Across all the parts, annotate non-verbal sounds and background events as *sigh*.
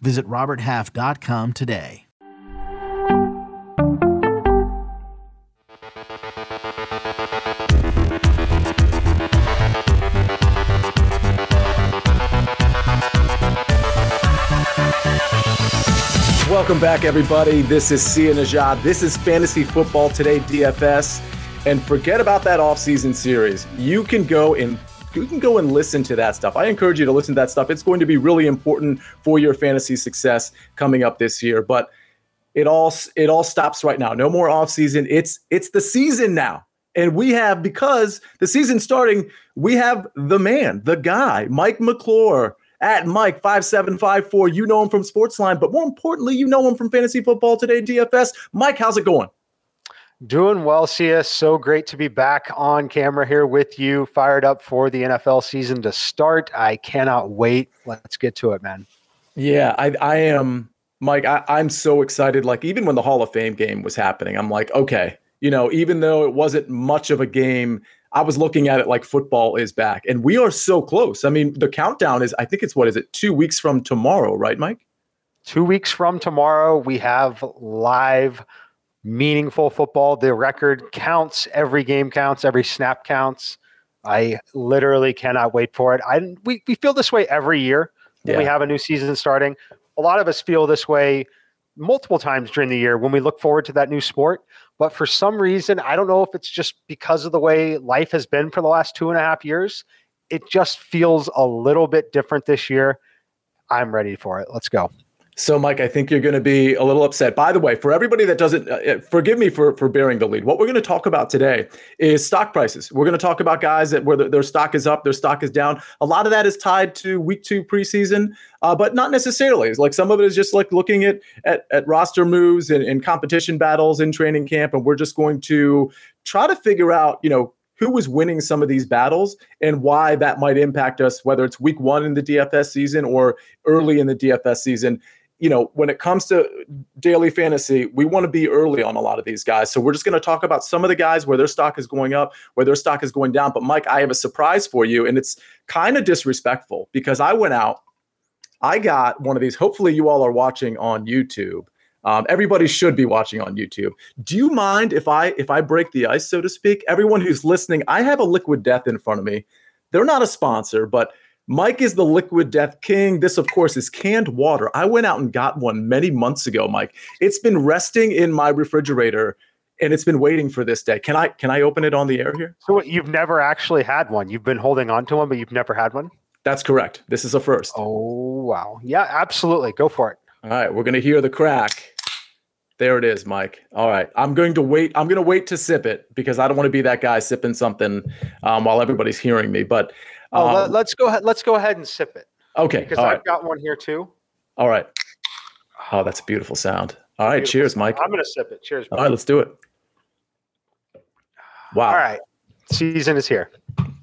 Visit RobertHalf.com today. Welcome back, everybody. This is Sia Nejad. This is Fantasy Football Today DFS. And forget about that offseason series. You can go and you can go and listen to that stuff. I encourage you to listen to that stuff. It's going to be really important for your fantasy success coming up this year. But it all it all stops right now. No more offseason. It's it's the season now. And we have because the season's starting, we have the man, the guy, Mike McClure at Mike five seven five four. You know him from Sportsline, but more importantly, you know him from Fantasy Football Today DFS. Mike, how's it going? Doing well, Sia. So great to be back on camera here with you, fired up for the NFL season to start. I cannot wait. Let's get to it, man. Yeah, I, I am, Mike. I, I'm so excited. Like, even when the Hall of Fame game was happening, I'm like, okay, you know, even though it wasn't much of a game, I was looking at it like football is back. And we are so close. I mean, the countdown is, I think it's what is it, two weeks from tomorrow, right, Mike? Two weeks from tomorrow, we have live meaningful football. The record counts. Every game counts. Every snap counts. I literally cannot wait for it. I we, we feel this way every year when yeah. we have a new season starting. A lot of us feel this way multiple times during the year when we look forward to that new sport. But for some reason, I don't know if it's just because of the way life has been for the last two and a half years. It just feels a little bit different this year. I'm ready for it. Let's go. So, Mike, I think you're going to be a little upset. By the way, for everybody that doesn't, uh, uh, forgive me for for bearing the lead. What we're going to talk about today is stock prices. We're going to talk about guys that where their stock is up, their stock is down. A lot of that is tied to week two preseason, uh, but not necessarily. Like some of it is just like looking at at, at roster moves and, and competition battles in training camp, and we're just going to try to figure out, you know, who was winning some of these battles and why that might impact us, whether it's week one in the DFS season or early in the DFS season you know, when it comes to daily fantasy, we want to be early on a lot of these guys. So we're just going to talk about some of the guys where their stock is going up, where their stock is going down. But Mike, I have a surprise for you, and it's kind of disrespectful because I went out, I got one of these. Hopefully, you all are watching on YouTube. Um, everybody should be watching on YouTube. Do you mind if I if I break the ice, so to speak? Everyone who's listening, I have a Liquid Death in front of me. They're not a sponsor, but Mike is the liquid death king. This, of course, is canned water. I went out and got one many months ago, Mike. It's been resting in my refrigerator and it's been waiting for this day. Can I can I open it on the air here? So you've never actually had one. You've been holding on to one, but you've never had one? That's correct. This is a first. Oh wow. Yeah, absolutely. Go for it. All right, we're gonna hear the crack. There it is, Mike. All right, I'm going to wait. I'm going to wait to sip it because I don't want to be that guy sipping something um, while everybody's hearing me. But Oh, um, let, us go ahead. Let's go ahead and sip it. Okay, because I've right. got one here too. All right. Oh, that's a beautiful sound. All right, beautiful cheers, Mike. I'm gonna sip it. Cheers. Mike. All right, let's do it. Wow. All right, season is here.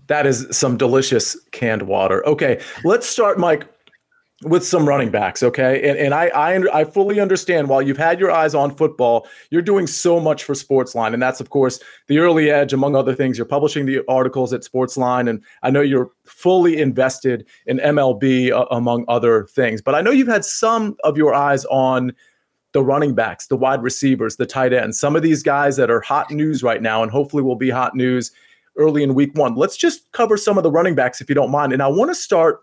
That is some delicious canned water. Okay, let's start, Mike, with some running backs, okay? And and I I I fully understand while you've had your eyes on football, you're doing so much for Sportsline, and that's of course the early edge, among other things. You're publishing the articles at Sportsline, and I know you're fully invested in MLB uh, among other things. But I know you've had some of your eyes on the running backs, the wide receivers, the tight ends, some of these guys that are hot news right now, and hopefully will be hot news early in week one. Let's just cover some of the running backs if you don't mind. And I want to start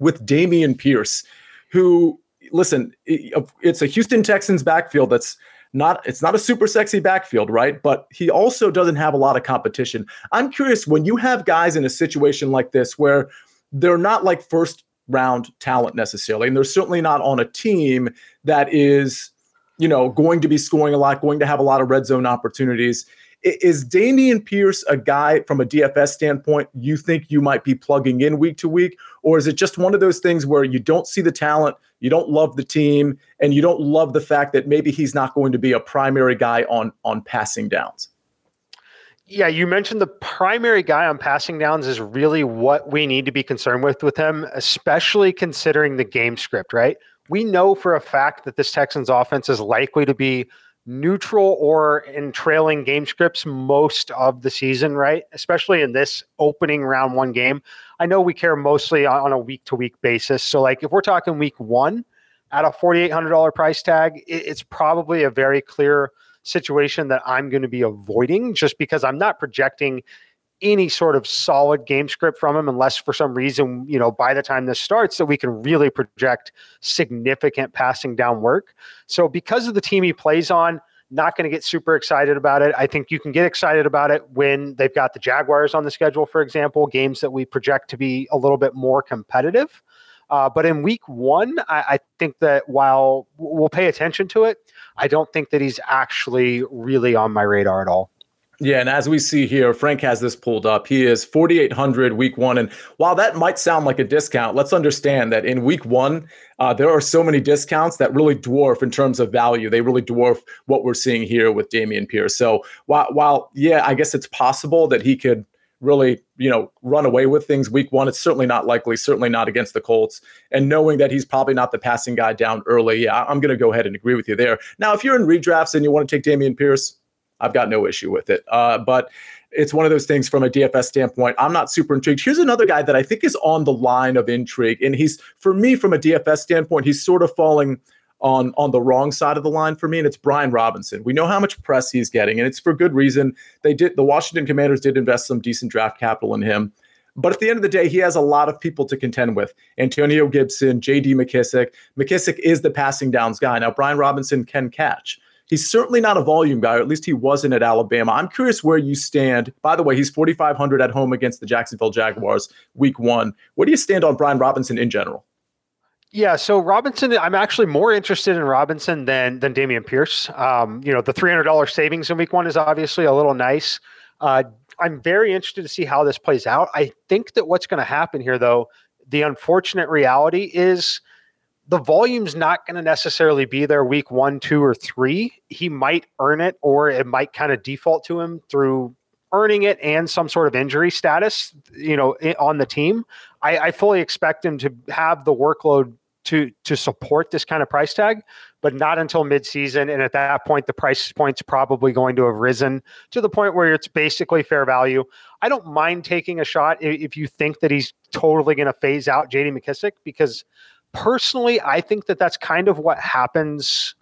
with Dameon Pierce, who listen, it's a Houston Texans backfield that's not it's not a super sexy backfield, right? But he also doesn't have a lot of competition. I'm curious when you have guys in a situation like this where they're not like first round talent necessarily, and they're certainly not on a team that is, you know, going to be scoring a lot, going to have a lot of red zone opportunities. Is Dameon Pierce a guy from a DFS standpoint you think you might be plugging in week to week? Or is it just one of those things where you don't see the talent, you don't love the team, and you don't love the fact that maybe he's not going to be a primary guy on on passing downs? Yeah, you mentioned the primary guy on passing downs is really what we need to be concerned with with him, especially considering the game script, right? We know for a fact that this Texans offense is likely to be neutral or in trailing game scripts most of the season, right? Especially in this opening round one game. I know we care mostly on a week to week basis. So, like, if we're talking week one at a $4,800 price tag, it's probably a very clear situation that I'm going to be avoiding just because I'm not projecting any sort of solid game script from him unless for some reason, you know, by the time this starts that we can really project significant passing down work. So because of the team he plays on, not going to get super excited about it. I think you can get excited about it when they've got the Jaguars on the schedule, for example, games that we project to be a little bit more competitive. Uh, but in week one, I, I, think that while we'll pay attention to it, I don't think that he's actually really on my radar at all. Yeah, and as we see here, Frank has this pulled up. He is 4,800 week one. And while that might sound like a discount, let's understand that in week one, uh, there are so many discounts that really dwarf in terms of value. They really dwarf what we're seeing here with Dameon Pierce. So while, while yeah, I guess it's possible that he could really, you know, run away with things week one, it's certainly not likely, certainly not against the Colts. And knowing that he's probably not the passing guy down early, yeah, I'm going to go ahead and agree with you there. Now, if you're in redrafts and you want to take Dameon Pierce, I've got no issue with it. Uh, but it's one of those things from a DFS standpoint. I'm not super intrigued. Here's another guy that I think is on the line of intrigue. And he's, for me, from a DFS standpoint, he's sort of falling on on the wrong side of the line for me and it's Brian Robinson. We know how much press he's getting and it's for good reason. They did the Washington Commanders did invest some decent draft capital in him. But at the end of the day, he has a lot of people to contend with. Antonio Gibson, JD McKissic. McKissic is the passing downs guy. Now Brian Robinson can catch. He's certainly not a volume guy, or at least he wasn't at Alabama. I'm curious where you stand. By the way, he's 4,500 at home against the Jacksonville Jaguars week one. Where do you stand on Brian Robinson in general? Yeah, so Robinson, I'm actually more interested in Robinson than than Dameon Pierce. Um, you know, the $300 savings in week one is obviously a little nice. Uh, I'm very interested to see how this plays out. I think that what's going to happen here, though, the unfortunate reality is the volume's not going to necessarily be there week one, two, or three. He might earn it, or it might kind of default to him through earning it and some sort of injury status, you know, on the team. I, I fully expect him to have the workload to to support this kind of price tag, but not until midseason. And at that point, the price point's probably going to have risen to the point where it's basically fair value. I don't mind taking a shot if you think that he's totally going to phase out JD McKissic because – personally, I think that that's kind of what happens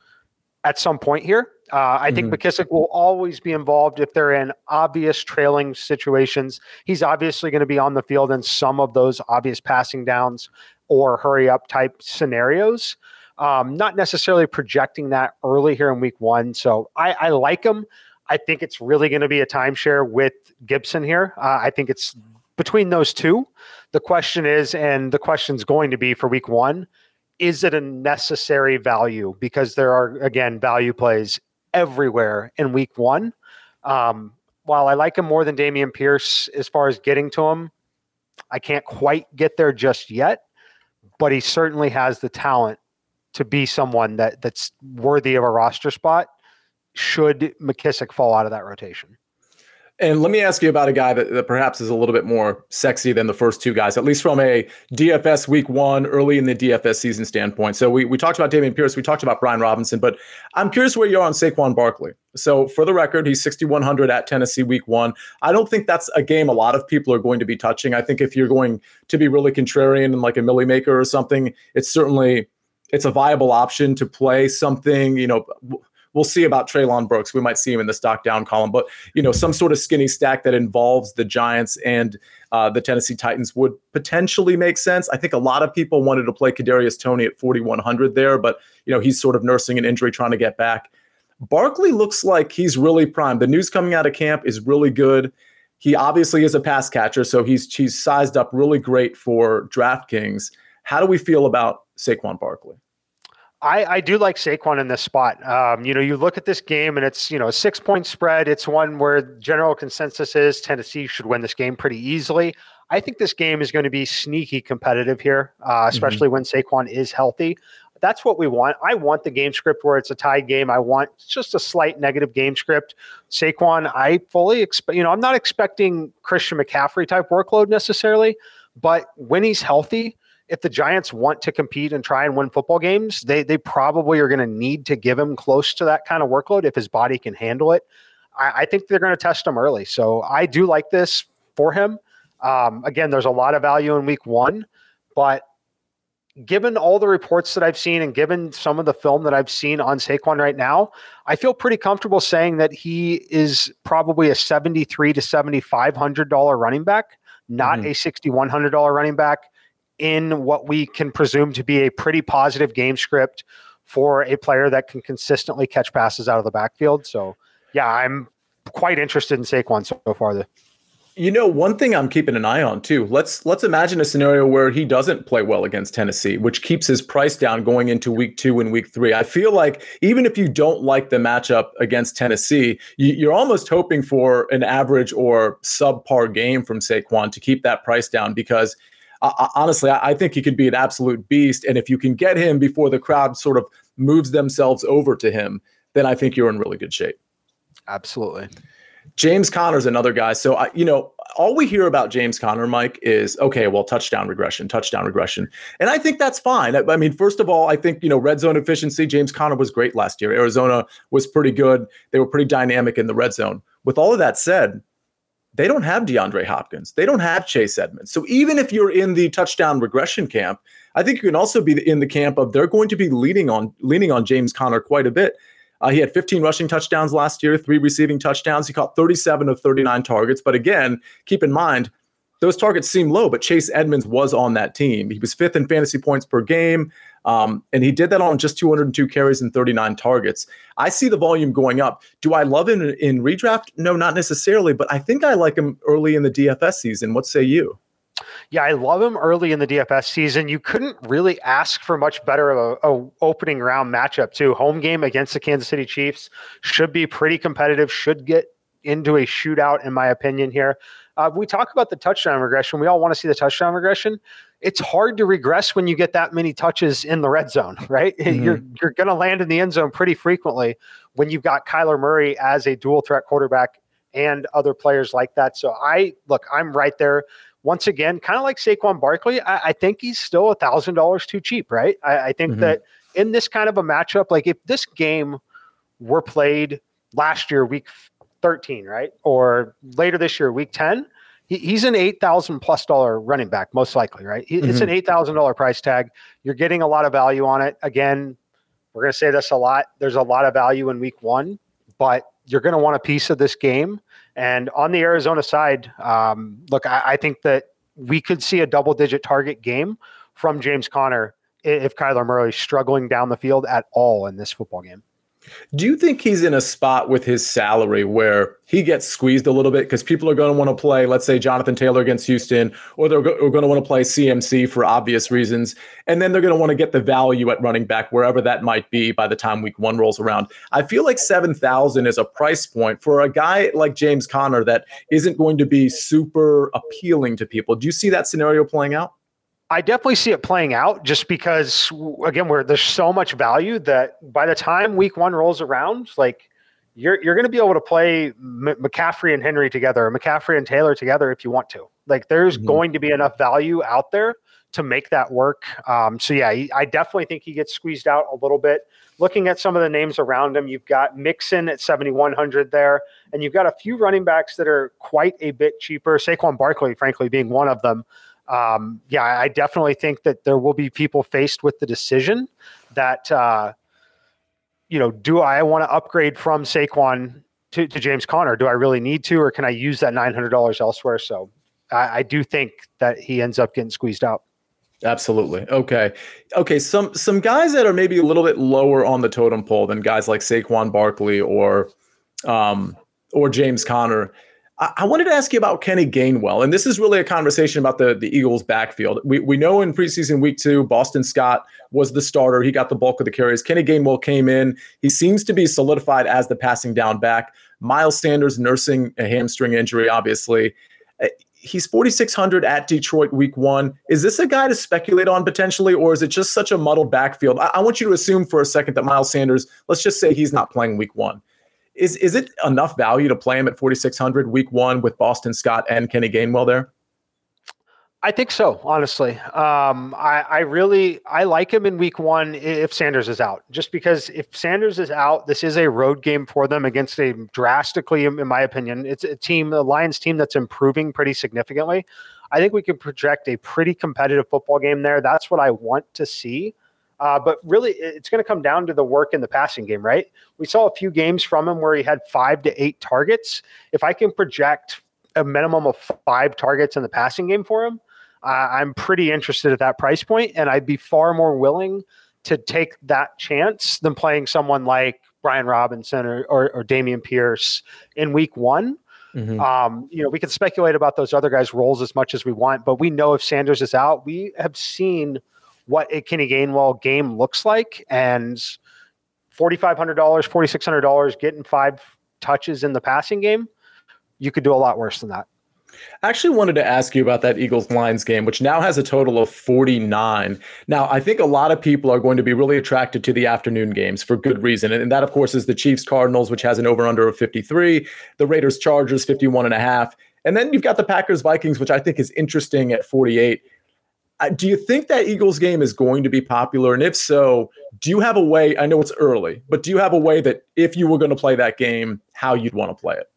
at some point here. Uh, I think mm-hmm. McKissic will always be involved if they're in obvious trailing situations. He's obviously going to be on the field in some of those obvious passing downs or hurry up type scenarios. Um, not necessarily projecting that early here in week one. So I, I like him. I think it's really going to be a timeshare with Gibson here. Uh, I think it's between those two, the question is, and the question's going to be for week one, is it a necessary value? Because there are, again, value plays everywhere in week one. Um, while I like him more than Dameon Pierce as far as getting to him, I can't quite get there just yet, but he certainly has the talent to be someone that that's worthy of a roster spot should McKissic fall out of that rotation. And let me ask you about a guy that, that, perhaps is a little bit more sexy than the first two guys, at least from a DFS week one, early in the DFS season standpoint. So we, we talked about Dameon Pierce, we talked about Brian Robinson, but I'm curious where you are on Saquon Barkley. So for the record, he's 6,100 at Tennessee week one. I don't think that's a game a lot of people are going to be touching. I think if you're going to be really contrarian and like a Milly Maker or something, it's certainly it's a viable option to play something, you know, We'll see about Treylon Burks. We might see him in the stock down column, but you know, some sort of skinny stack that involves the Giants and uh, the Tennessee Titans would potentially make sense. I think a lot of people wanted to play Kadarius Toney at 4100 there, but you know, he's sort of nursing an injury, trying to get back. Barkley looks like he's really primed. The news coming out of camp is really good. He obviously is a pass catcher, so he's he's sized up really great for DraftKings. How do we feel about Saquon Barkley? I, I do like Saquon in this spot. Um, you know, you look at this game and it's, you know, a six point spread. It's one where general consensus is Tennessee should win this game pretty easily. I think this game is going to be sneaky competitive here, uh, mm-hmm. especially mm-hmm. when Saquon is healthy. That's what we want. I want the game script where it's a tied game. I want just a slight negative game script. Saquon, I fully expect, you know, I'm not expecting Christian McCaffrey type workload necessarily, but when he's healthy, if the Giants want to compete and try and win football games, they they probably are going to need to give him close to that kind of workload if his body can handle it. I, I think they're going to test him early, so I do like this for him. Um, again, there's a lot of value in Week One, but given all the reports that I've seen and given some of the film that I've seen on Saquon right now, I feel pretty comfortable saying that he is probably a seventy-three to seventy-five hundred dollar running back, not mm-hmm. a sixty-one hundred dollar running back in what we can presume to be a pretty positive game script for a player that can consistently catch passes out of the backfield. So, yeah, I'm quite interested in Saquon so far. The you know, one thing I'm keeping an eye on too. Let's let's imagine a scenario where he doesn't play well against Tennessee, which keeps his price down going into week two and week three. I feel like even if you don't like the matchup against Tennessee, you, are almost hoping for an average or subpar game from Saquon to keep that price down because uh, honestly, I, I think he could be an absolute beast. And if you can get him before the crowd sort of moves themselves over to him, then I think you're in really good shape. Absolutely. James Conner's another guy. So, I, you know, all we hear about James Conner, Mike, is okay, well, touchdown regression, touchdown regression. And I think that's fine. I, I, mean, first of all, I think, you know, red zone efficiency, James Conner was great last year. Arizona was pretty good. They were pretty dynamic in the red zone. With all of that said, they don't have DeAndre Hopkins. They don't have Chase Edmonds. So even if you're in the touchdown regression camp, I think you can also be in the camp of they're going to be leaning on leaning on James Conner quite a bit. Uh, he had 15 rushing touchdowns last year, three receiving touchdowns. He caught 37 of 39 targets. But again, keep in mind, those targets seem low, but Chase Edmonds was on that team. He was fifth in fantasy points per game. Um, and he did that on just 202 carries and 39 targets. I see the volume going up. Do I love him in, redraft? No, not necessarily, but I think I like him early in the DFS season. What say you? Yeah, I love him early in the DFS season. You couldn't really ask for much better of a, a, opening round matchup too. Home game against the Kansas City Chiefs should be pretty competitive. Should get into a shootout, in my opinion. Here, uh, we talk about the touchdown regression. We all want to see the touchdown regression. It's hard to regress when you get that many touches in the red zone, *laughs* right? Mm-hmm. You're you're going to land in the end zone pretty frequently when you've got Kyler Murray as a dual threat quarterback and other players like that. So I look, I'm right there. Once again, kind of like Saquon Barkley, I, I think he's still a thousand dollars too cheap, right? I, I think mm-hmm. that in this kind of a matchup, like if this game were played last year, week 13, right? Or later this year, week 10, he, he's an 8,000 plus dollar running back, most likely, right? He, mm-hmm. It's an mm-hmm. $8,000 price tag. You're getting a lot of value on it. Again, we're going to say this a lot. There's a lot of value in week one, but you're going to want a piece of this game. And on the Arizona side, um, look, I, I think that we could see a double digit target game from James Conner if Kyler Murray is struggling down the field at all in this football game. Do you think he's in a spot with his salary where he gets squeezed a little bit because people are going to want to play, let's say, Jonathan Taylor against Houston, or they're go- going to want to play CMC for obvious reasons, and then they're going to want to get the value at running back wherever that might be by the time Week One rolls around? I feel like seven thousand is a price point for a guy like James Conner that isn't going to be super appealing to people. Do you see that scenario playing out? I definitely see it playing out just because again, where there's so much value that by the time week one rolls around, like you're you're going to be able to play M- McCaffrey and Henry together, McCaffrey and Taylor together if you want to. Like there's mm-hmm. going to be enough value out there to make that work. Um, so yeah, I definitely think he gets squeezed out a little bit. Looking at some of the names around him, you've got Mixon at 7,100 there, and you've got a few running backs that are quite a bit cheaper. Saquon Barkley, frankly, being one of them um, yeah, I definitely think that there will be people faced with the decision that, uh, you know, do I want to upgrade from Saquon to, to, James Conner? Do I really need to, or can I use that $900 elsewhere? So I, I do think that he ends up getting squeezed out. Absolutely. Okay. Okay. Some some guys that are maybe a little bit lower on the totem pole than guys like Saquon Barkley or um, or James Conner I, wanted to ask you about Kenny Gainwell, and this is really a conversation about the the Eagles' backfield. We we know in preseason week two, Boston Scott was the starter. He got the bulk of the carries. Kenny Gainwell came in. He seems to be solidified as the passing down back. Miles Sanders nursing a hamstring injury, obviously. Uh, he's 4,600 at Detroit week one. Is this a guy to speculate on potentially, or is it just such a muddled backfield? I, I want you to assume for a second that Miles Sanders, let's just say he's not playing week one. Is is it enough value to play him at 4600 week 1 with Boston Scott and Kenny Gainwell there? I think so, honestly. Um, I, I, really I like him in week one if Sanders is out. Just because if Sanders is out, this is a road game for them against a drastically, in my opinion, it's a team, the Lions team that's improving pretty significantly. I think we can project a pretty competitive football game there. That's what I want to see. Uh, but really, it's going to come down to the work in the passing game, right? We saw a few games from him where he had five to eight targets. If I can project a minimum of five targets in the passing game for him, uh, I'm pretty interested at that price point, and I'd be far more willing to take that chance than playing someone like Brian Robinson or, or, or Dameon Pierce in week one. Mm-hmm. Um, you know, we can speculate about those other guys' roles as much as we want, but we know if Sanders is out, we have seen – what a Kenny Gainwell game looks like. And $4,500, $4,600 getting five touches in the passing game, you could do a lot worse than that. I actually wanted to ask you about that Eagles Lions game, which now has a total of 49. Now, I think a lot of people are going to be really attracted to the afternoon games for good reason. And that, of course, is the Chiefs Cardinals, which has an over under of 53, the Raiders Chargers, 51 and a half. And then you've got the Packers Vikings, which I think is interesting at 48 do you think that Eagles game is going to be popular? And if so, do you have a way? I know it's early, but do you have a way that if you were going to play that game, how you'd want to play it?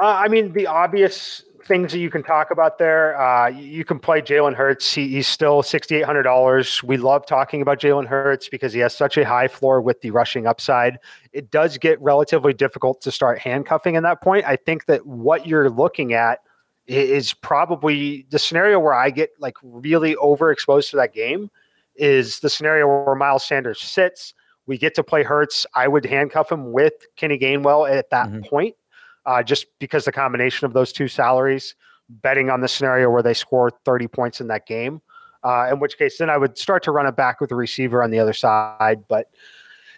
Uh, I mean, the obvious things that you can talk about there. Uh, you can play Jalen Hurts. He, he's still sixty eight hundred dollars. We love talking about Jalen Hurts because he has such a high floor with the rushing upside. It does get relatively difficult to start handcuffing in that point. I think that what you're looking at is probably the scenario where I get like really overexposed to that game is the scenario where Miles Sanders sits. We get to play Hurts. I would handcuff him with Kenny Gainwell at that mm-hmm. point, uh, just because the combination of those two salaries, betting on the scenario where they score 30 points in that game. Uh, in which case, then I would start to run it back with the receiver on the other side. But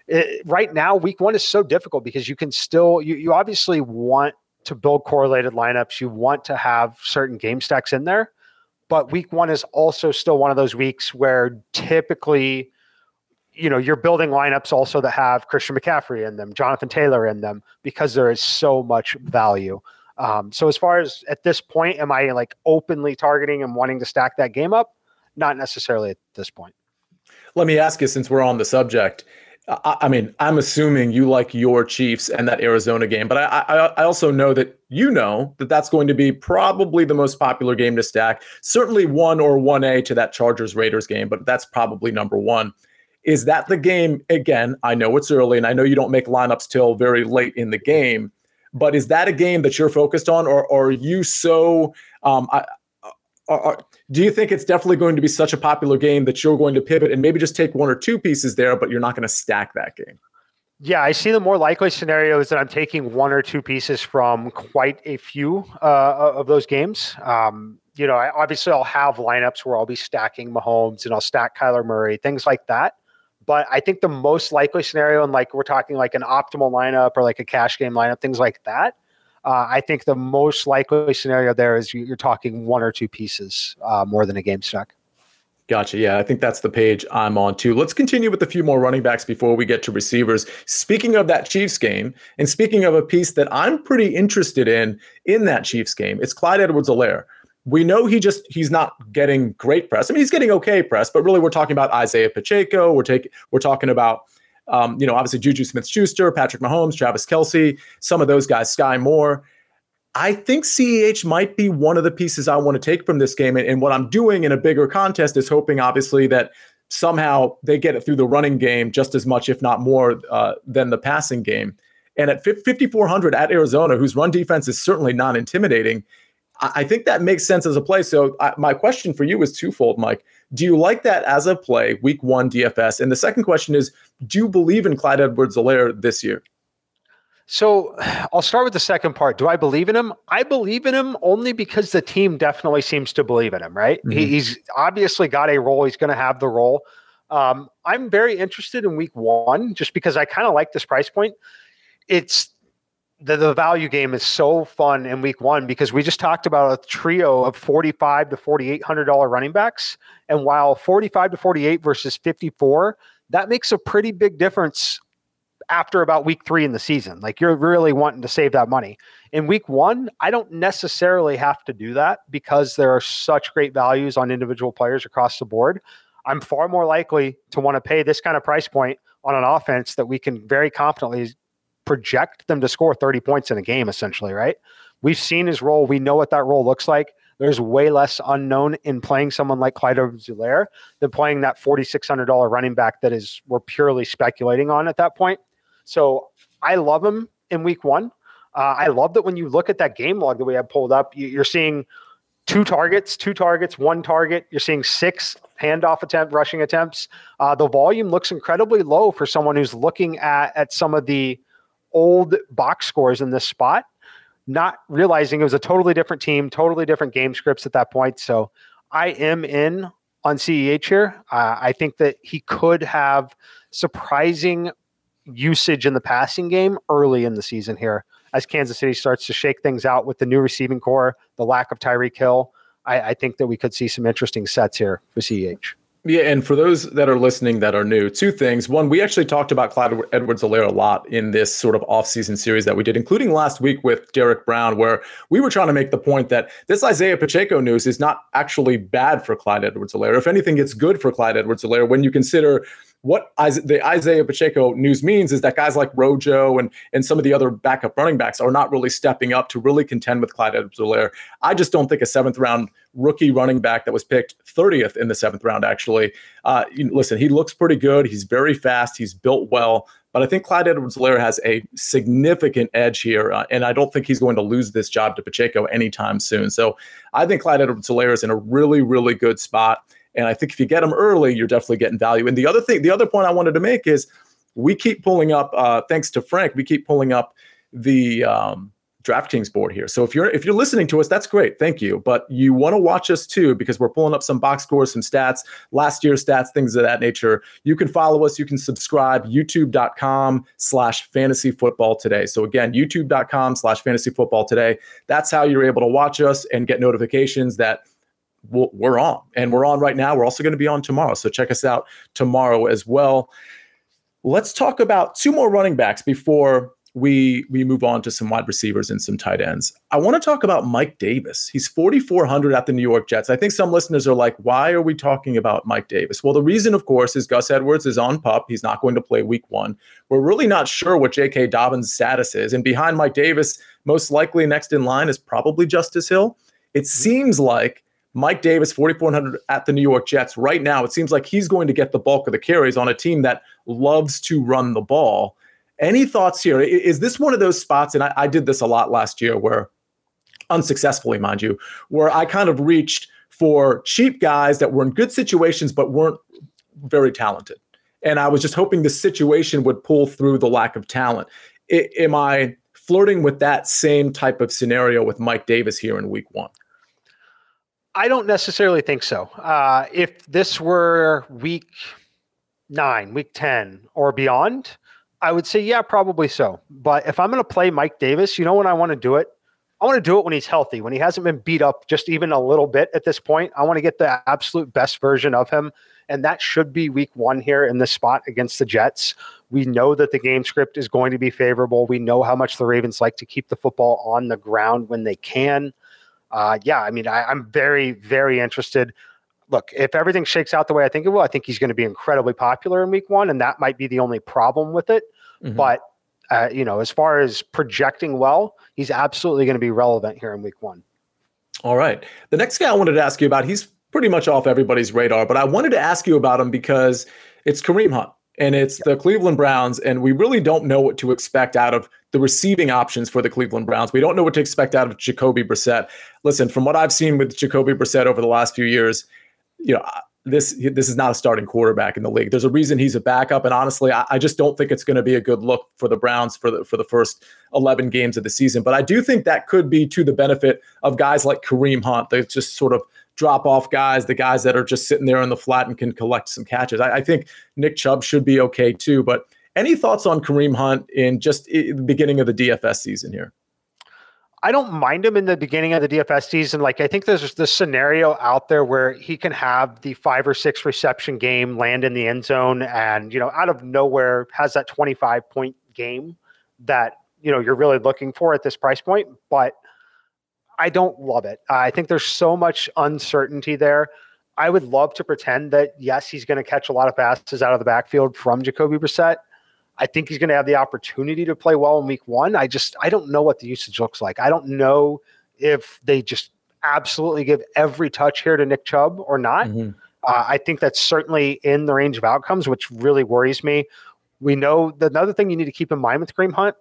it, right now, week one is so difficult because you can still, you, you obviously want to build correlated lineups, you want to have certain game stacks in there. But week one is also still one of those weeks where typically, you know, you're building lineups also that have Christian McCaffrey in them, Jonathan Taylor in them, because there is so much value. Um, so as far as at this point, am I like openly targeting and wanting to stack that game up? Not necessarily at this point. Let me ask you, since we're on the subject, I, mean, I'm assuming you like your Chiefs and that Arizona game, but I, I, I also know that you know that that's going to be probably the most popular game to stack. Certainly one or one A to that Chargers Raiders game, but that's probably number one. Is that the game? Again, I know it's early, and I know you don't make lineups till very late in the game, but is that a game that you're focused on, or, or are you so? Um, I, are, are, do you think it's definitely going to be such a popular game that you're going to pivot and maybe just take one or two pieces there, but you're not going to stack that game? Yeah, I see the more likely scenario is that I'm taking one or two pieces from quite a few uh, of those games. Um, you know, I, obviously I'll have lineups where I'll be stacking Mahomes and I'll stack Kyler Murray, things like that. But I think the most likely scenario, and like we're talking like an optimal lineup or like a cash game lineup, things like that, uh, I think the most likely scenario there is you're talking one or two pieces uh, more than a game stack. Gotcha. Yeah, I think that's the page I'm on too. Let's continue with a few more running backs before we get to receivers. Speaking of that Chiefs game, and speaking of a piece that I'm pretty interested in in that Chiefs game, it's Clyde Edwards-Helaire. We know he just he's not getting great press. I mean, he's getting okay press, but really we're talking about Isaiah Pacheco. We're taking we're talking about um, you know, obviously Juju Smith Schuster, Patrick Mahomes, Travis Kelce, some of those guys, Skyy Moore. I think CEH might be one of the pieces I want to take from this game. And, and, what I'm doing in a bigger contest is hoping, obviously, that somehow they get it through the running game just as much, if not more, uh, than the passing game. And at 5,400 at Arizona, whose run defense is certainly not intimidating, I think that makes sense as a play. So I, my question for you is twofold, Mike. Do you like that as a play, week one DFS? And the second question is, do you believe in Clyde Edwards-Helaire this year? So *sighs* I'll start with the second part. Do I believe in him? I believe in him only because the team definitely seems to believe in him, right? Mm-hmm. he's obviously got a role. He's going to have the role. Um, I'm very interested in week one just because I kind of like this price point. It's the, the value game is so fun in week one because we just talked about a trio of 45 to 4800 dollar running backs. And while 45 to 48 versus 54 that makes a pretty big difference after about week three in the season. Like you're really wanting to save that money. In week one i don't necessarily have to do that because there are such great values on individual players across the board. I'm far more likely to want to pay this kind of price point on an offense that we can very confidently project them to score 30 points in a game, essentially, right? We've seen his role. We know what that role looks like. There's way less unknown in playing someone like Clyde Edwards-Helaire than playing that $4,600 running back that is we're purely speculating on at that point. So I love him in week one. Uh, I love that when you look at that game log that we have pulled up, you're seeing two targets, two targets, one target. You're seeing six handoff attempt, rushing attempts. Uh, the volume looks incredibly low for someone who's looking at at some of the old box scores in this spot, not realizing it was a totally different team, totally different game scripts at that point. So I am in on CEH here. Uh, I think that he could have surprising usage in the passing game early in the season here as Kansas City starts to shake things out with the new receiving corps, the lack of Tyreek Hill. I, I think that we could see some interesting sets here for CEH. Yeah, and for those that are listening that are new, two things. One, we actually talked about Clyde Edwards-Helaire a lot in this sort of off-season series that we did, including last week with Derek Brown, where we were trying to make the point that this Isaiah Pacheco news is not actually bad for Clyde Edwards-Helaire. If anything, it's good for Clyde Edwards-Helaire when you consider what the Isaiah Pacheco news means is that guys like Rojo and and some of the other backup running backs are not really stepping up to really contend with Clyde Edwards-Helaire. I just don't think a seventh round rookie running back that was picked 30th in the seventh round actually. Uh, you, listen, he looks pretty good. He's very fast. He's built well. But I think Clyde Edwards-Helaire has a significant edge here, uh, and I don't think he's going to lose this job to Pacheco anytime soon. So I think Clyde Edwards-Helaire is in a really, really good spot. And I think if you get them early, you're definitely getting value. And the other thing, the other point I wanted to make is we keep pulling up, uh, thanks to Frank, we keep pulling up the um, DraftKings board here. So if you're if you're listening to us, that's great. Thank you. But you want to watch us too because we're pulling up some box scores, some stats, last year's stats, things of that nature. You can follow us. You can subscribe. YouTube.com slash fantasy football today. So again, YouTube.com slash fantasy football today. That's how you're able to watch us and get notifications that we're on and we're on right now. We're also going to be on tomorrow. So check us out tomorrow as well. Let's talk about two more running backs before we we move on to some wide receivers and some tight ends. I want to talk about Mike Davis. He's 4400 at the New York Jets. I think some listeners are like, "Why are we talking about Mike Davis?" Well, the reason of course is Gus Edwards is on pup. He's not going to play week 1. We're really not sure what J.K. Dobbins' status is. And behind Mike Davis, most likely next in line is probably Justice Hill. It seems like Mike Davis, 4,400 at the New York Jets. Right now, it seems like he's going to get the bulk of the carries on a team that loves to run the ball. Any thoughts here? Is this one of those spots? And I, I did this a lot last year where, unsuccessfully, mind you, where I kind of reached for cheap guys that were in good situations but weren't very talented. And I was just hoping the situation would pull through the lack of talent. I, am I flirting with that same type of scenario with Mike Davis here in week one? I don't necessarily think so. Uh, if this were week nine, week 10, or beyond, I would say, yeah, probably so. But if I'm going to play Mike Davis, you know when I want to do it? I want to do it when he's healthy, when he hasn't been beat up just even a little bit at this point. I want to get the absolute best version of him. And that should be week one here in this spot against the Jets. We know that the game script is going to be favorable. We know how much the Ravens like to keep the football on the ground when they can uh, yeah, I mean, I, am very, very interested. Look, if everything shakes out the way I think it will, I think he's going to be incredibly popular in week one, and that might be the only problem with it. Mm-hmm. But uh, you know, as far as projecting well, he's absolutely going to be relevant here in week one. All right. The next guy I wanted to ask you about, he's pretty much off everybody's radar, but I wanted to ask you about him because it's Kareem Hunt and it's the Cleveland Browns, and we really don't know what to expect out of the receiving options for the Cleveland Browns. We don't know what to expect out of Jacoby Brissett. Listen, from what I've seen with Jacoby Brissett over the last few years, you know, this this is not a starting quarterback in the league. There's a reason he's a backup, and honestly, I, I just don't think it's going to be a good look for the Browns for the for the first 11 games of the season. But I do think that could be to the benefit of guys like Kareem Hunt. They just sort of drop off guys, the guys that are just sitting there in the flat and can collect some catches. I, I think Nick Chubb should be okay too. But any thoughts on Kareem Hunt in just the beginning of the DFS season here? I don't mind him in the beginning of the DFS season. Like I think there's this scenario out there where he can have the five or six reception game, land in the end zone, and you know, out of nowhere has that 25 point game that you know you're really looking for at this price point. But I don't love it. I think there's so much uncertainty there. I would love to pretend that yes, he's going to catch a lot of passes out of the backfield from Jacoby Brissett. I think he's going to have the opportunity to play well in week one. I just I don't know what the usage looks like. I don't know if they just absolutely give every touch here to Nick Chubb or not. Mm-hmm. Uh, I think that's certainly in the range of outcomes, which really worries me. We know that another thing you need to keep in mind with Kareem Hunt,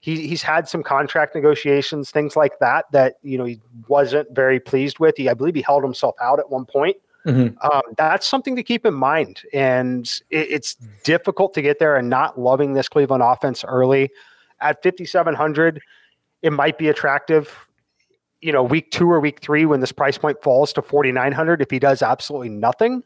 he, he's had some contract negotiations, things like that, that you know he wasn't very pleased with. He, I believe, he held himself out at one point. Mm-hmm. Um, that's something to keep in mind. And it, it's difficult to get there and not loving this Cleveland offense early. At 5,700, it might be attractive, you know, week two or week three when this price point falls to 4,900 if he does absolutely nothing.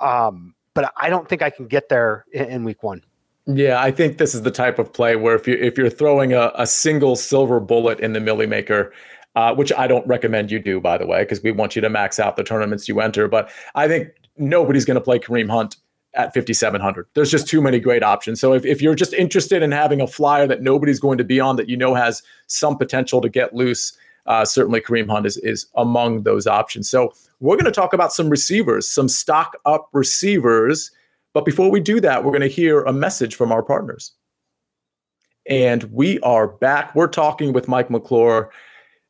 Um, but I don't think I can get there in, in week one. Yeah, I think this is the type of play where if you if you're throwing a, a single silver bullet in the Milly Maker, uh, which I don't recommend you do, by the way, because we want you to max out the tournaments you enter. But I think nobody's going to play Kareem Hunt at 5,700. There's just too many great options. So if, if you're just interested in having a flyer that nobody's going to be on that you know has some potential to get loose, uh, certainly Kareem Hunt is, is among those options. So we're going to talk about some receivers, some stock up receivers. But before we do that, we're going to hear a message from our partners. And we are back. We're talking with Mike McClure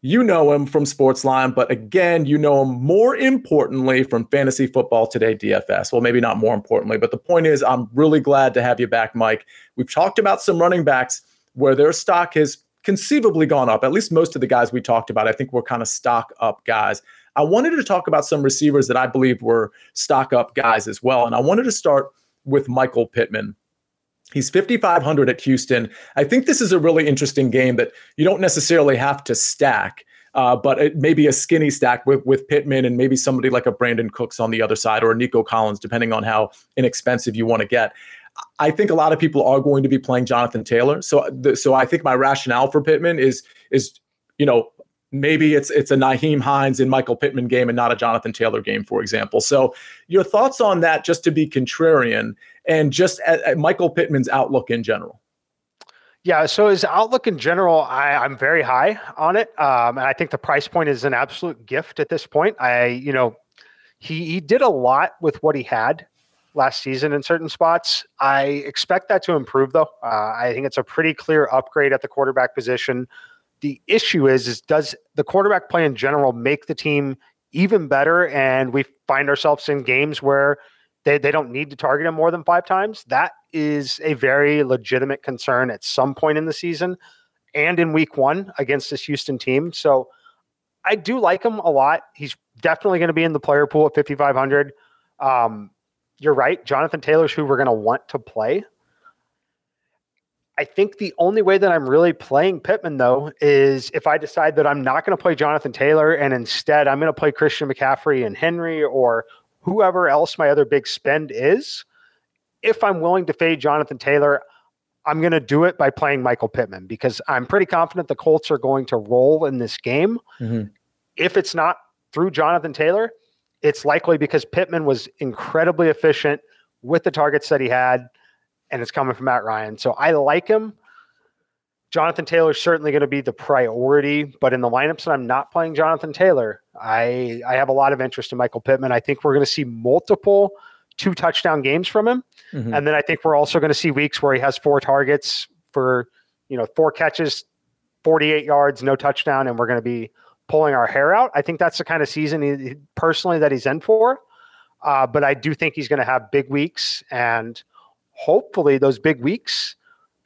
you know him from Sportsline, but again, you know him more importantly from Fantasy Football Today DFS. Well, maybe not more importantly, but the point is, I'm really glad to have you back, Mike. We've talked about some running backs where their stock has conceivably gone up. At least most of the guys we talked about, I think, were kind of stock up guys. I wanted to talk about some receivers that I believe were stock up guys as well. And I wanted to start with Michael Pittman. He's 5,500 at Houston. I think this is a really interesting game that you don't necessarily have to stack, uh, but it may be a skinny stack with, with Pittman and maybe somebody like a Brandin Cooks on the other side or a Nico Collins, depending on how inexpensive you want to get. I think a lot of people are going to be playing Jonathan Taylor. So, so I think my rationale for Pittman is is you know maybe it's it's a Nyheim Hines and Michael Pittman game and not a Jonathan Taylor game, for example. So, your thoughts on that, just to be contrarian, and just at, at Michael Pittman's outlook in general. Yeah, so his outlook in general, I, I'm very high on it, um, and I think the price point is an absolute gift at this point. I, you know, he he did a lot with what he had last season in certain spots. I expect that to improve, though. Uh, I think it's a pretty clear upgrade at the quarterback position. The issue is, is does the quarterback play in general make the team even better? And we find ourselves in games where they, they don't need to target him more than five times. That is a very legitimate concern at some point in the season and in week one against this Houston team. So I do like him a lot. He's definitely going to be in the player pool at 5,500. Um, you're right. Jonathan Taylor's who we're going to want to play. I think the only way that I'm really playing Pittman, though, is if I decide that I'm not going to play Jonathan Taylor and instead I'm going to play Christian McCaffrey and Henry or whoever else my other big spend is. If I'm willing to fade Jonathan Taylor, I'm going to do it by playing Michael Pittman because I'm pretty confident the Colts are going to roll in this game. Mm-hmm. If it's not through Jonathan Taylor, it's likely because Pittman was incredibly efficient with the targets that he had and it's coming from Matt Ryan. So I like him. Jonathan Taylor is certainly going to be the priority, but in the lineups that I'm not playing Jonathan Taylor, I I have a lot of interest in Michael Pittman. I think we're going to see multiple two touchdown games from him, mm-hmm. and then I think we're also going to see weeks where he has four targets for you know four catches, 48 yards, no touchdown, and we're going to be pulling our hair out. I think that's the kind of season he, personally that he's in for. Uh, but I do think he's going to have big weeks and hopefully those big weeks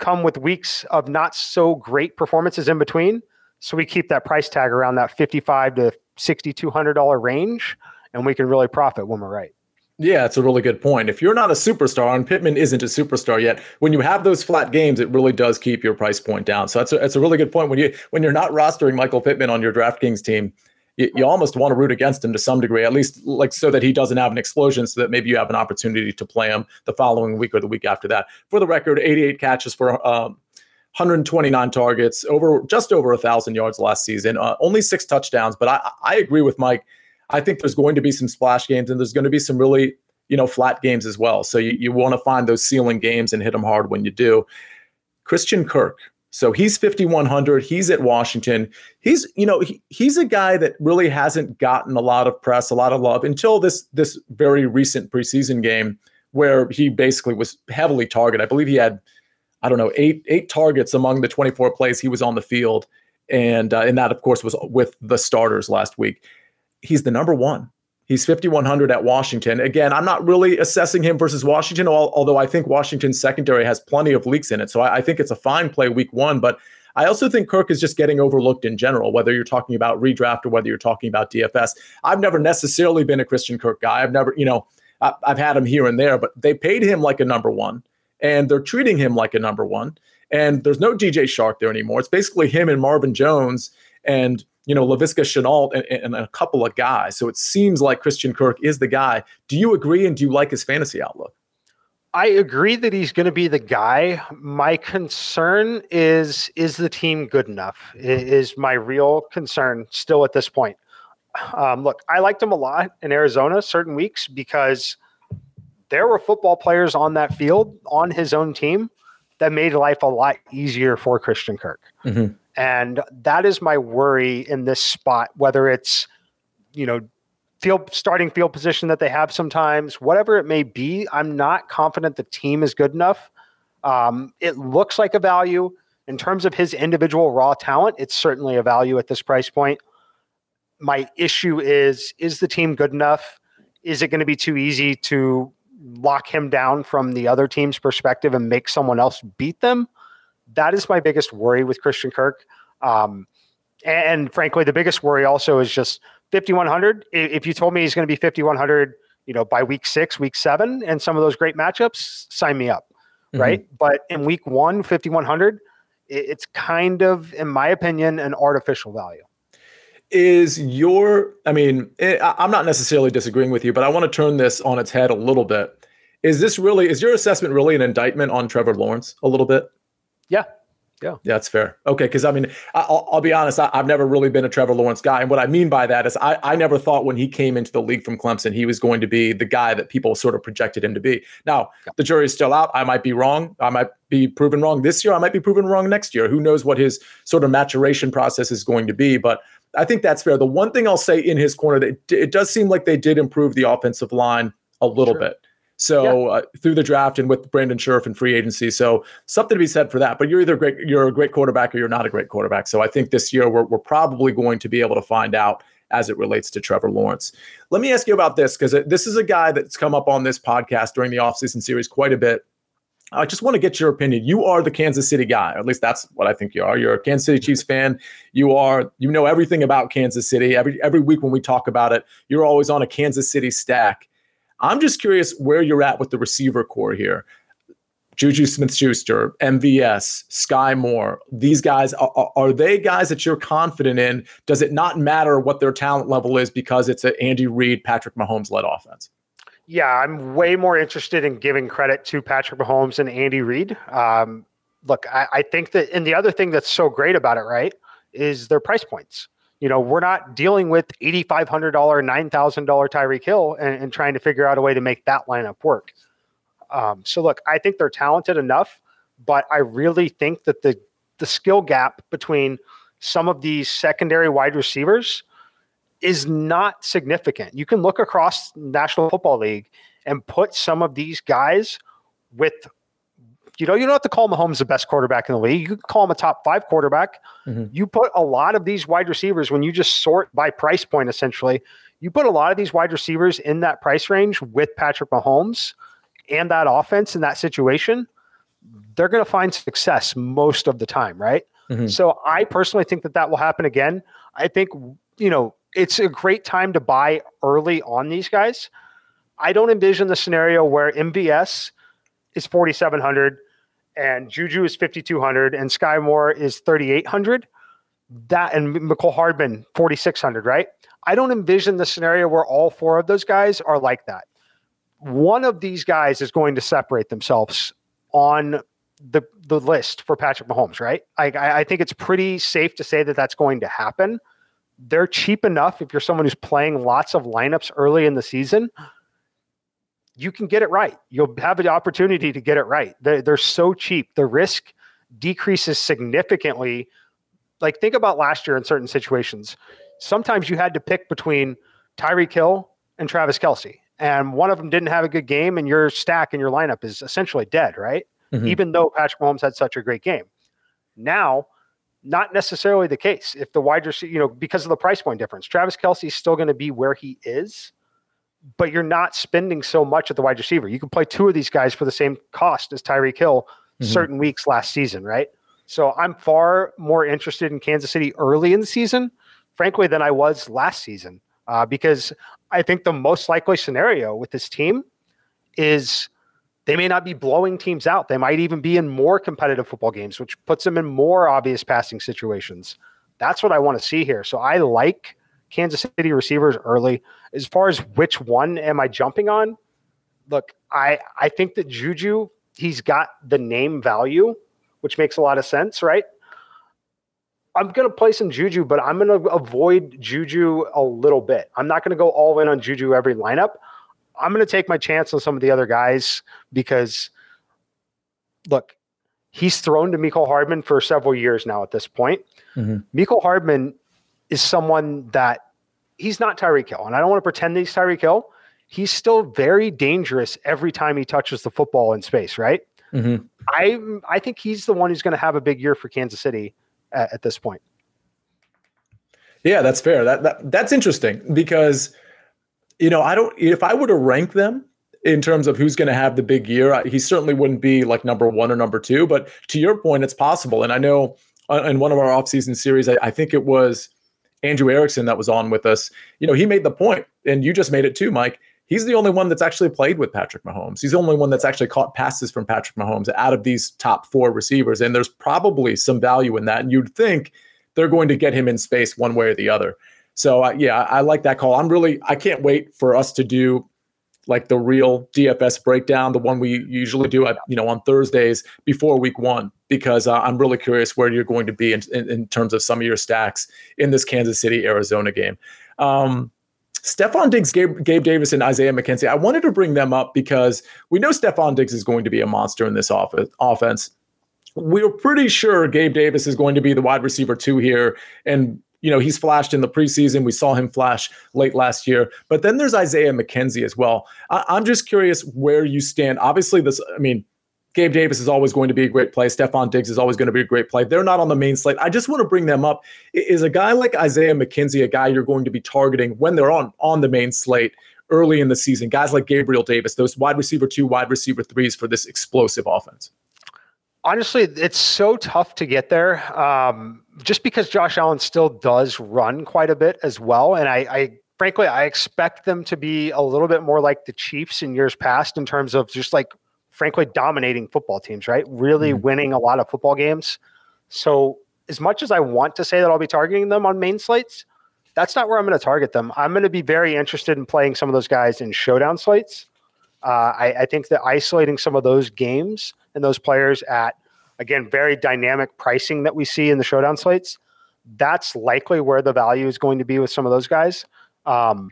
come with weeks of not so great performances in between. So we keep that price tag around that 55 to $6,200 range and we can really profit when we're right. Yeah, it's a really good point. If you're not a superstar, and Pittman isn't a superstar yet, when you have those flat games, it really does keep your price point down. So that's a, that's a really good point. When you when you're not rostering Michael Pittman on your DraftKings team, you, you almost want to root against him to some degree, at least like so that he doesn't have an explosion, so that maybe you have an opportunity to play him the following week or the week after that. For the record, 88 catches for. Um, 129 targets, over just over a thousand yards last season, uh, only six touchdowns. But I, I agree with Mike. I think there's going to be some splash games and there's going to be some really, you know, flat games as well. So you, you want to find those ceiling games and hit them hard when you do. Christian Kirk. So he's 5100. He's at Washington. He's, you know, he, he's a guy that really hasn't gotten a lot of press, a lot of love until this this very recent preseason game where he basically was heavily targeted. I believe he had I don't know, eight eight targets among the 24 plays he was on the field, and uh, and that of course was with the starters last week. He's the number one. He's 5100 at Washington. Again, I'm not really assessing him versus Washington, although I think Washington's secondary has plenty of leaks in it. So I, I think it's a fine play week one, but. I also think Kirk is just getting overlooked in general, whether you're talking about redraft or whether you're talking about DFS. I've never necessarily been a Christian Kirk guy. I've never, you know, I've had him here and there, but they paid him like a number one and they're treating him like a number one. And there's no DJ Chark there anymore. It's basically him and Marvin Jones and you know Laviska Shenault and, and, a couple of guys. So it seems like Christian Kirk is the guy. Do you agree? And do you like his fantasy outlook? I agree that he's going to be the guy. My concern is is the team good enough? Is my real concern still at this point? Um, look, I liked him a lot in Arizona certain weeks because there were football players on that field on his own team that made life a lot easier for Christian Kirk. Mm-hmm. And that is my worry in this spot, whether it's, you know, field starting field position that they have sometimes, whatever it may be. I'm not confident the team is good enough. Um, it looks like a value in terms of his individual raw talent. It's certainly a value at this price point. My issue is: is the team good enough? Is it going to be too easy to lock him down from the other team's perspective and make someone else beat them. That is my biggest worry with Christian Kirk. Um, and, frankly, the biggest worry also is just 5100. If you told me he's going to be 5100, you know, by week six, week seven, and some of those great matchups, sign me up, mm-hmm. right? But in week one, 5100, it's kind of, in my opinion, an artificial value is your i mean eh, i'm not necessarily disagreeing with you but i want to turn this on its head a little bit is this really is your assessment really an indictment on trevor lawrence a little bit yeah yeah, yeah, that's fair. Okay, because I mean, I'll, I'll, be honest. I, have never really been a Trevor Lawrence guy, and what I mean by that is, I, I never thought when he came into the league from Clemson, he was going to be the guy that people sort of projected him to be. Now, the jury is still out. I might be wrong. I might be proven wrong this year. I might be proven wrong next year. Who knows what his sort of maturation process is going to be? But I think that's fair. The one thing I'll say in his corner that it does seem like they did improve the offensive line a little sure. bit. So yeah. uh, through the draft and with Brandon Scherff and free agency, so something to be said for that. But you're either great, you're a great quarterback or you're not a great quarterback. So I think this year we're, we're probably going to be able to find out as it relates to Trevor Lawrence. Let me ask you about this because this is a guy that's come up on this podcast during the offseason series quite a bit. I just want to get your opinion. You are the Kansas City guy, or at least that's what I think you are. You're a Kansas City Chiefs fan. You are, you know everything about Kansas City. Every every week when we talk about it, you're always on a Kansas City stack. I'm just curious where you're at with the receiver corps here. Juju Smith Schuster, MVS, Skyy Moore, these guys, are, are, they guys that you're confident in? Does it not matter what their talent level is because it's an Andy Reid, Patrick Mahomes led offense? Yeah, I'm way more interested in giving credit to Patrick Mahomes and Andy Reid. Um, look, I, I think that, and the other thing that's so great about it, right, is their price points. You know, we're not dealing with $8,500, $9,000 Tyreek Hill and, and, trying to figure out a way to make that lineup work. Um, so, look, I think they're talented enough, but I really think that the the skill gap between some of these secondary wide receivers is not significant. You can look across National Football League and put some of these guys with, you know, you don't have to call Mahomes the best quarterback in the league. You can call him a top five quarterback. Mm-hmm. You put a lot of these wide receivers when you just sort by price point, essentially, you put a lot of these wide receivers in that price range with Patrick Mahomes and that offense in that situation, they're going to find success most of the time, right? Mm-hmm. So I personally think that that will happen again. I think, you know, it's a great time to buy early on these guys. I don't envision the scenario where MVS is 4,700 and Juju is 5,200 and Skyy Moore is 3,800. That and Mecole Hardman 4,600, right? I don't envision the scenario where all four of those guys are like that. One of these guys is going to separate themselves on the the list for Patrick Mahomes, right? I, I think it's pretty safe to say that that's going to happen. They're cheap enough if you're someone who's playing lots of lineups early in the season. You can get it right. You'll have the opportunity to get it right. They're, they're so cheap. The risk decreases significantly. Like think about last year in certain situations. Sometimes you had to pick between Tyreek Hill and Travis Kelce, and one of them didn't have a good game, and your stack and your lineup is essentially dead, right? mm-hmm. even though Patrick Mahomes had such a great game. Now, not necessarily the case. If the wide receiver, you know, because of the price point difference, Travis Kelce is still going to be where he is, but you're not spending so much at the wide receiver. You can play two of these guys for the same cost as Tyreek Hill mm-hmm. certain weeks last season, right? So I'm far more interested in Kansas City early in the season, frankly, than I was last season, uh, because I think the most likely scenario with this team is they may not be blowing teams out. They might even be in more competitive football games, which puts them in more obvious passing situations. That's what I want to see here. So I like Kansas City receivers early. As far as which one am I jumping on? Look, I I think that Juju, he's got the name value, which makes a lot of sense, right? I'm going to play some Juju, but I'm going to avoid Juju a little bit. I'm not going to go all in on Juju every lineup. I'm going to take my chance on some of the other guys because, look, he's thrown to Mecole Hardman for several years now at this point. mm hmm Hardman is someone that he's not Tyreek Hill, and I don't want to pretend he's Tyreek Hill. He's still very dangerous every time he touches the football in space, right? Mm-hmm. I I think he's the one who's going to have a big year for Kansas City at, at this point. Yeah, that's fair. That, that that's interesting because you know, I don't, if I were to rank them in terms of who's going to have the big year, he certainly wouldn't be like number one or number two. But to your point, it's possible. And I know uh, in one of our offseason series, I, I think it was Andrew Erickson that was on with us. You know, he made the point, and you just made it too, Mike. He's the only one that's actually played with Patrick Mahomes. He's the only one that's actually caught passes from Patrick Mahomes out of these top four receivers. And there's probably some value in that. And you'd think they're going to get him in space one way or the other. So uh, yeah, I, like that call. I'm really I can't wait for us to do like the real DFS breakdown, the one we usually do at you know on Thursdays before week one, because uh, I'm really curious where you're going to be in, in, in, terms of some of your stacks in this Kansas City Arizona game. Um, Stefon Diggs, Gabe, Gabe, Davis, and Isaiah McKenzie. I wanted to bring them up because we know Stefon Diggs is going to be a monster in this off- offense. We're pretty sure Gabe Davis is going to be the wide receiver two here, and you know, he's flashed in the preseason. We saw him flash late last year. But then there's Isaiah McKenzie as well. I, I'm just curious where you stand. Obviously, this, I mean, Gabe Davis is always going to be a great play. Stefon Diggs is always going to be a great play. They're not on the main slate. I just want to bring them up. Is a guy like Isaiah McKenzie a guy you're going to be targeting when they're on on the main slate early in the season? Guys like Gabriel Davis, those wide receiver two, wide receiver threes for this explosive offense. Honestly, it's so tough to get there. Um, just because Josh Allen still does run quite a bit as well, and I, I frankly I expect them to be a little bit more like the Chiefs in years past in terms of just like frankly dominating football teams, right? Really mm-hmm. winning a lot of football games. So as much as I want to say that I'll be targeting them on main slates, that's not where I'm going to target them. I'm going to be very interested in playing some of those guys in showdown slates. Uh, I, I, think that isolating some of those games and those players at again, very dynamic pricing that we see in the showdown slates. That's likely where the value is going to be with some of those guys. Um,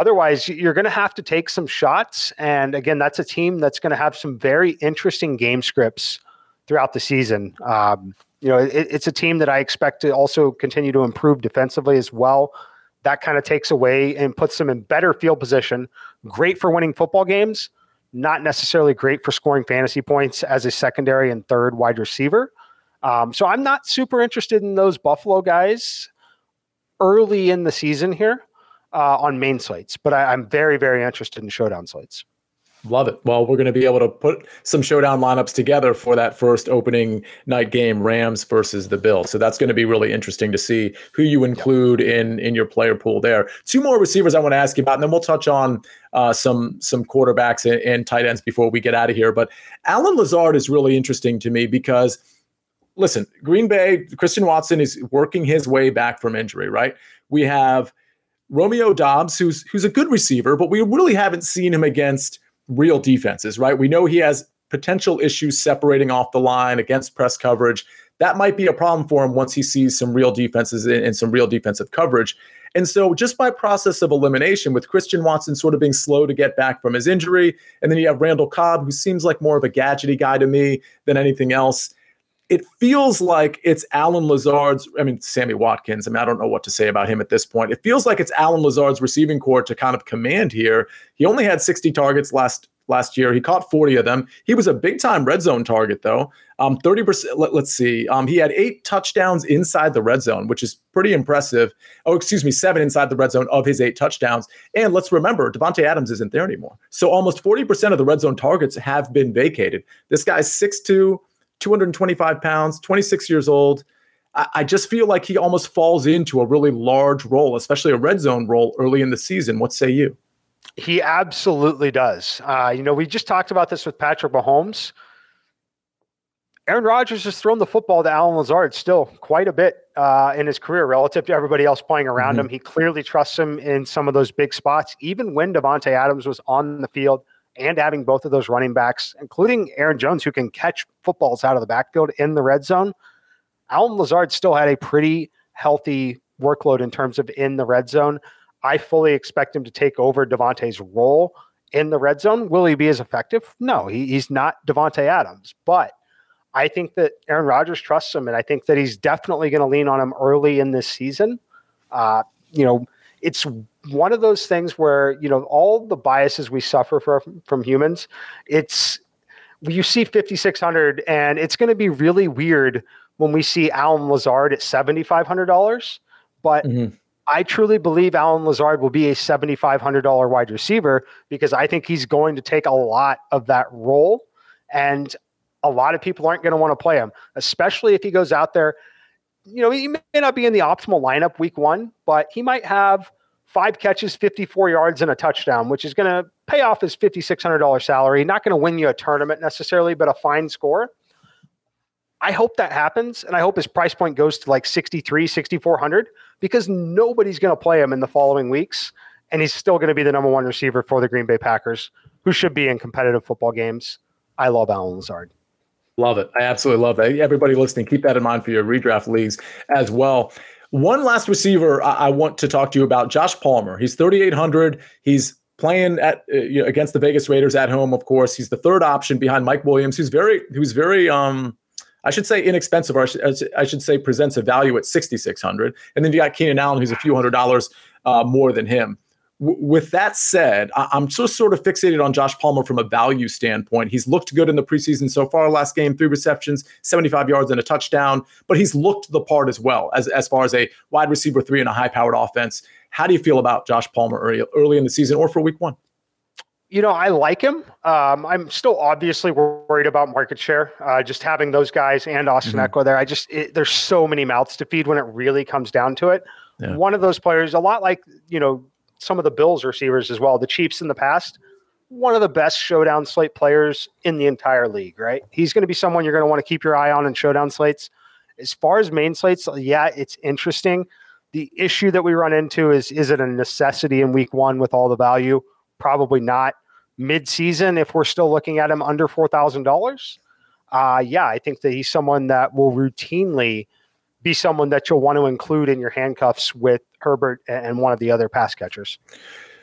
otherwise, you're going to have to take some shots. And again, that's a team that's going to have some very interesting game scripts throughout the season. Um, you know, it, it's a team that I expect to also continue to improve defensively as well. That kind of takes away and puts them in better field position. Great for winning football games not necessarily great for scoring fantasy points as a secondary and third wide receiver. Um, so I'm not super interested in those Buffalo guys early in the season here uh, on main slates, but I, am very, very interested in showdown slates. Love it. Well, we're going to be able to put some showdown lineups together for that first opening night game, Rams versus the Bills. So that's going to be really interesting to see who you include in in your player pool there. Two more receivers I want to ask you about, and then we'll touch on uh, some some quarterbacks and, and tight ends before we get out of here. But Allen Lazard is really interesting to me because listen, Green Bay, Christian Watson is working his way back from injury, right? We have Romeo Doubs, who's who's a good receiver, but we really haven't seen him against real defenses, right? We know he has potential issues separating off the line against press coverage. That might be a problem for him once he sees some real defenses and some real defensive coverage. And so, just by process of elimination, with Christian Watson sort of being slow to get back from his injury, and then you have Randall Cobb, who seems like more of a gadgety guy to me than anything else it feels like it's Allen Lazard's. I mean, Sammy Watkins. I mean, I don't know what to say about him at this point. It feels like it's Allen Lazard's receiving corps to kind of command here. He only had 60 targets last last year. He caught 40 of them. He was a big time red zone target though. Um, 30%. Let, us see. Um, he had eight touchdowns inside the red zone, which is pretty impressive. Oh, excuse me, seven inside the red zone of his eight touchdowns. And let's remember, Davante Adams isn't there anymore. So almost 40% of the red zone targets have been vacated. This guy's 6'2", 225 pounds, 26 years old. I, I just feel like he almost falls into a really large role, especially a red zone role early in the season. What say you? He absolutely does. Uh, you know, we just talked about this with Patrick Mahomes. Aaron Rodgers has thrown the football to Allen Lazard still quite a bit uh, in his career relative to everybody else playing around mm-hmm. him. He clearly trusts him in some of those big spots, even when Davante Adams was on the field and having both of those running backs, including Aaron Jones, who can catch footballs out of the backfield in the red zone, Allen Lazard still had a pretty healthy workload in terms of in the red zone. I fully expect him to take over Davante's role in the red zone. Will he be as effective? No, he, he's not Davante Adams, but I think that Aaron Rodgers trusts him, and I think that he's definitely going to lean on him early in this season. Uh, you know, it's one of those things where you know all the biases we suffer from from humans it's you see 5600 and it's going to be really weird when we see Allen Lazard at $7500 but mm-hmm. I truly believe Allen Lazard will be a $7500 wide receiver because I think he's going to take a lot of that role and a lot of people aren't going to want to play him especially if he goes out there you know he may not be in the optimal lineup week 1 but he might have five catches, 54 yards, and a touchdown, which is going to pay off his $5,600 salary. Not going to win you a tournament necessarily, but a fine score. I hope that happens. And I hope his price point goes to like 63, 6,400 because nobody's going to play him in the following weeks. And he's still going to be the number one receiver for the Green Bay Packers, who should be in competitive football games. I love Allen Lazard. Love it. I absolutely love that. Everybody listening, keep that in mind for your redraft leagues as well. One last receiver I, I want to talk to you about, Josh Palmer. He's 3,800. He's playing at uh, you know, against the Vegas Raiders at home. Of course, he's the third option behind Mike Williams, who's very who's very um I should say inexpensive, or I should, I should say presents a value at 6,600. And then you got Keenan Allen, who's a few hundred dollars uh, more than him with that said, I- am just sort of fixated on Josh Palmer from a value standpoint. He's looked good in the preseason so far. Last game, three receptions, 75 yards, and a touchdown. But he's looked the part as well as as far as a wide receiver three and a high powered offense. How do you feel about Josh Palmer early, early in the season or for Week One? You know, I like him. Um, I'm still obviously worried about market share. Uh, just having those guys and Austin mm-hmm. Ekeler there, I just it, there's so many mouths to feed when it really comes down to it. Yeah. One of those players, a lot like you know some of the Bills receivers as well. The Chiefs in the past, one of the best showdown slate players in the entire league, right? He's going to be someone you're going to want to keep your eye on in showdown slates. As far as main slates, yeah, it's interesting. The issue that we run into is is it a necessity in week one with all the value? Probably not. Mid season, if we're still looking at him under $4,000, uh, yeah, I think that he's someone that will routinely be someone that you'll want to include in your handcuffs with Herbert and one of the other pass catchers.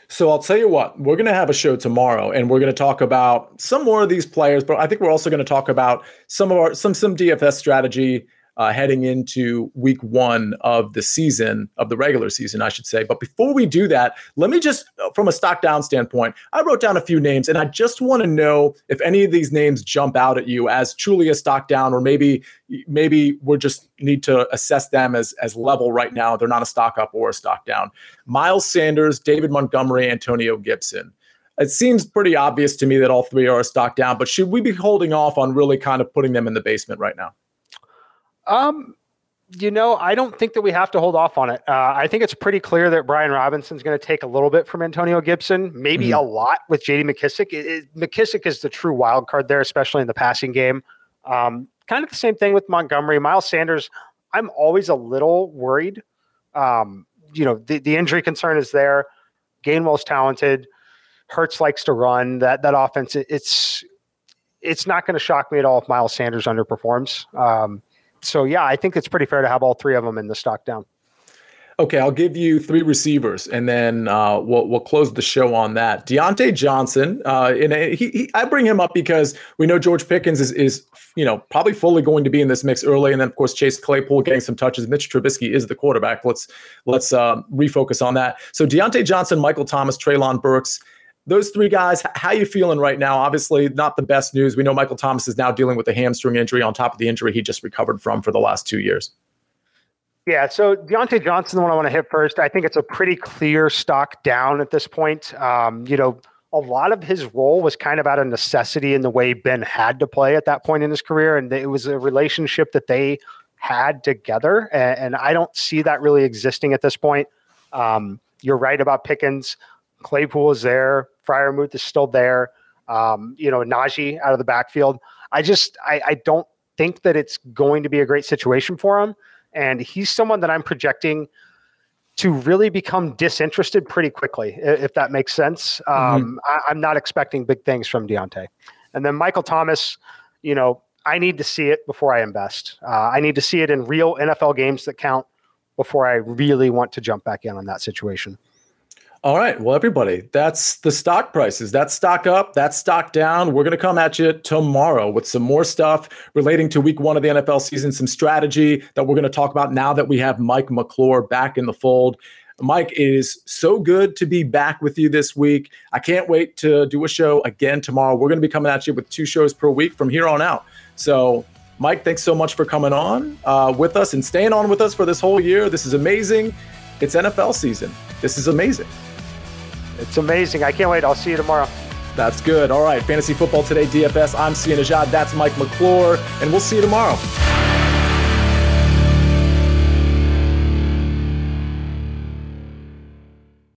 So I'll tell you what, we're going to have a show tomorrow and we're going to talk about some more of these players, but I think we're also going to talk about some of our some some DFS strategy uh, heading into week one of the season, of the regular season, I should say. But before we do that, let me just, uh, from a stock down standpoint, I wrote down a few names and I just want to know if any of these names jump out at you as truly a stock down, or maybe maybe we just need to assess them as, as level right now. They're not a stock up or a stock down. Miles Sanders, David Montgomery, Antonio Gibson. It seems pretty obvious to me that all three are a stock down, but should we be holding off on really kind of putting them in the basement right now? Um, you know, I don't think that we have to hold off on it. Uh, I think it's pretty clear that Brian Robinson's going to take a little bit from Antonio Gibson, maybe mm-hmm. a lot with JD McKissic. It, it, McKissic is the true wild card there, especially in the passing game. Um, kind of the same thing with Montgomery. Miles Sanders, I'm always a little worried. Um, you know, the, the injury concern is there. Gainwell's talented. Hurts likes to run. That that offense, it, it's it's not going to shock me at all if Miles Sanders underperforms. Um, so yeah, I think it's pretty fair to have all three of them in the stock down. Okay, I'll give you three receivers, and then uh, we'll we'll close the show on that. Diontae Johnson, uh, in a, he, he, I bring him up because we know George Pickens is is you know probably fully going to be in this mix early, and then of course Chase Claypool getting some touches. Mitch Trubisky is the quarterback. Let's let's uh, refocus on that. So Diontae Johnson, Michael Thomas, Treylon Burks those three guys, how you feeling right now? Obviously, not the best news. We know Michael Thomas is now dealing with a hamstring injury on top of the injury he just recovered from for the last two years. Yeah, so Diontae Johnson, the one I want to hit first. I think it's a pretty clear stock down at this point. Um, you know, a lot of his role was kind of out of necessity in the way Ben had to play at that point in his career, and it was a relationship that they had together, and, and I don't see that really existing at this point. Um, you're right about Pickens. Claypool is there. Freiermuth is still there. Um, you know, Najee out of the backfield. I just I, I don't think that it's going to be a great situation for him. And he's someone that I'm projecting to really become disinterested pretty quickly, if that makes sense. Mm-hmm. Um, I, am not expecting big things from Diontae. And then Michael Thomas, you know, I need to see it before I invest. Uh, I need to see it in real NFL games that count before I really want to jump back in on that situation. All right. Well, everybody, that's the stock prices. That's stock up, that's stock down. We're going to come at you tomorrow with some more stuff relating to week one of the NFL season, some strategy that we're going to talk about now that we have Mike McClure back in the fold. Mike, it is so good to be back with you this week. I can't wait to do a show again tomorrow. We're going to be coming at you with two shows per week from here on out. So, Mike, thanks so much for coming on uh, with us and staying on with us for this whole year. This is amazing. It's NFL season. This is amazing. It's amazing. I can't wait. I'll see you tomorrow. That's good. All right. Fantasy Football Today, DFS. I'm Sia Nejad. That's Mike McClure. And we'll see you tomorrow.